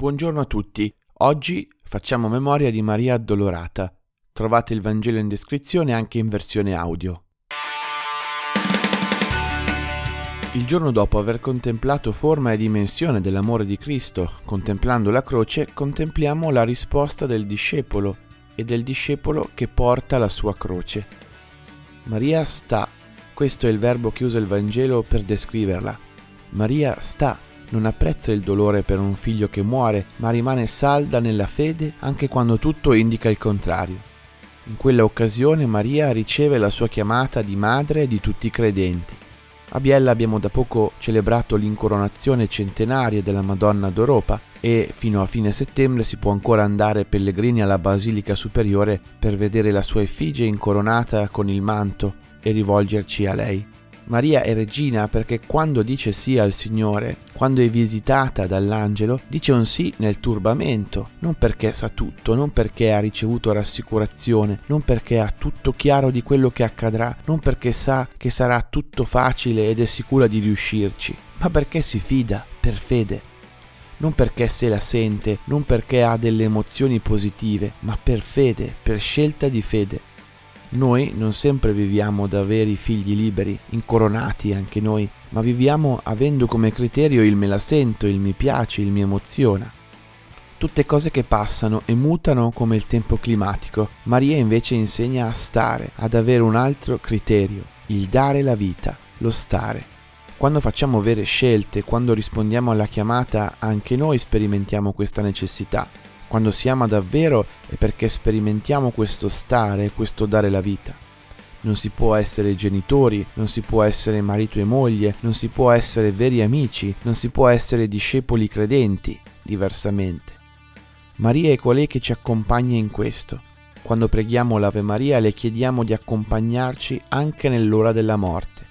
Buongiorno a tutti. Oggi facciamo memoria di Maria Addolorata. Trovate il Vangelo in descrizione anche in versione audio. Il giorno dopo aver contemplato forma e dimensione dell'amore di Cristo, contemplando la croce, contempliamo la risposta del discepolo e del discepolo che porta la sua croce. Maria sta, questo è il verbo che usa il Vangelo per descriverla. Maria sta non apprezza il dolore per un figlio che muore, ma rimane salda nella fede anche quando tutto indica il contrario. In quella occasione Maria riceve la sua chiamata di madre di tutti i credenti. A Biella abbiamo da poco celebrato l'incoronazione centenaria della Madonna d'Europa e fino a fine settembre si può ancora andare pellegrini alla Basilica Superiore per vedere la sua effigie incoronata con il manto e rivolgerci a lei. Maria è regina perché quando dice sì al Signore, quando è visitata dall'angelo, dice un sì nel turbamento, non perché sa tutto, non perché ha ricevuto rassicurazione, non perché ha tutto chiaro di quello che accadrà, non perché sa che sarà tutto facile ed è sicura di riuscirci, ma perché si fida per fede. Non perché se la sente, non perché ha delle emozioni positive, ma per fede, per scelta di fede. Noi non sempre viviamo da veri figli liberi, incoronati anche noi, ma viviamo avendo come criterio il me la sento, il mi piace, il mi emoziona. Tutte cose che passano e mutano come il tempo climatico. Maria invece insegna a stare, ad avere un altro criterio, il dare la vita, lo stare. Quando facciamo vere scelte, quando rispondiamo alla chiamata, anche noi sperimentiamo questa necessità quando si ama davvero è perché sperimentiamo questo stare, questo dare la vita. Non si può essere genitori, non si può essere marito e moglie, non si può essere veri amici, non si può essere discepoli credenti, diversamente. Maria è colei che ci accompagna in questo. Quando preghiamo l'Ave Maria le chiediamo di accompagnarci anche nell'ora della morte.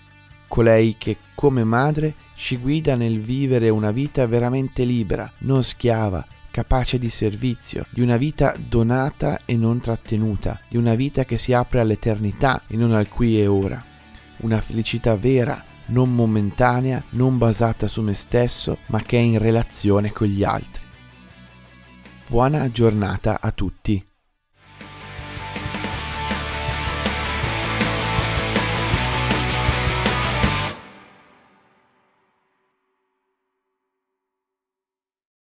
Colei che, come madre, ci guida nel vivere una vita veramente libera, non schiava, capace di servizio, di una vita donata e non trattenuta, di una vita che si apre all'eternità e non al qui e ora. Una felicità vera, non momentanea, non basata su me stesso, ma che è in relazione con gli altri. Buona giornata a tutti.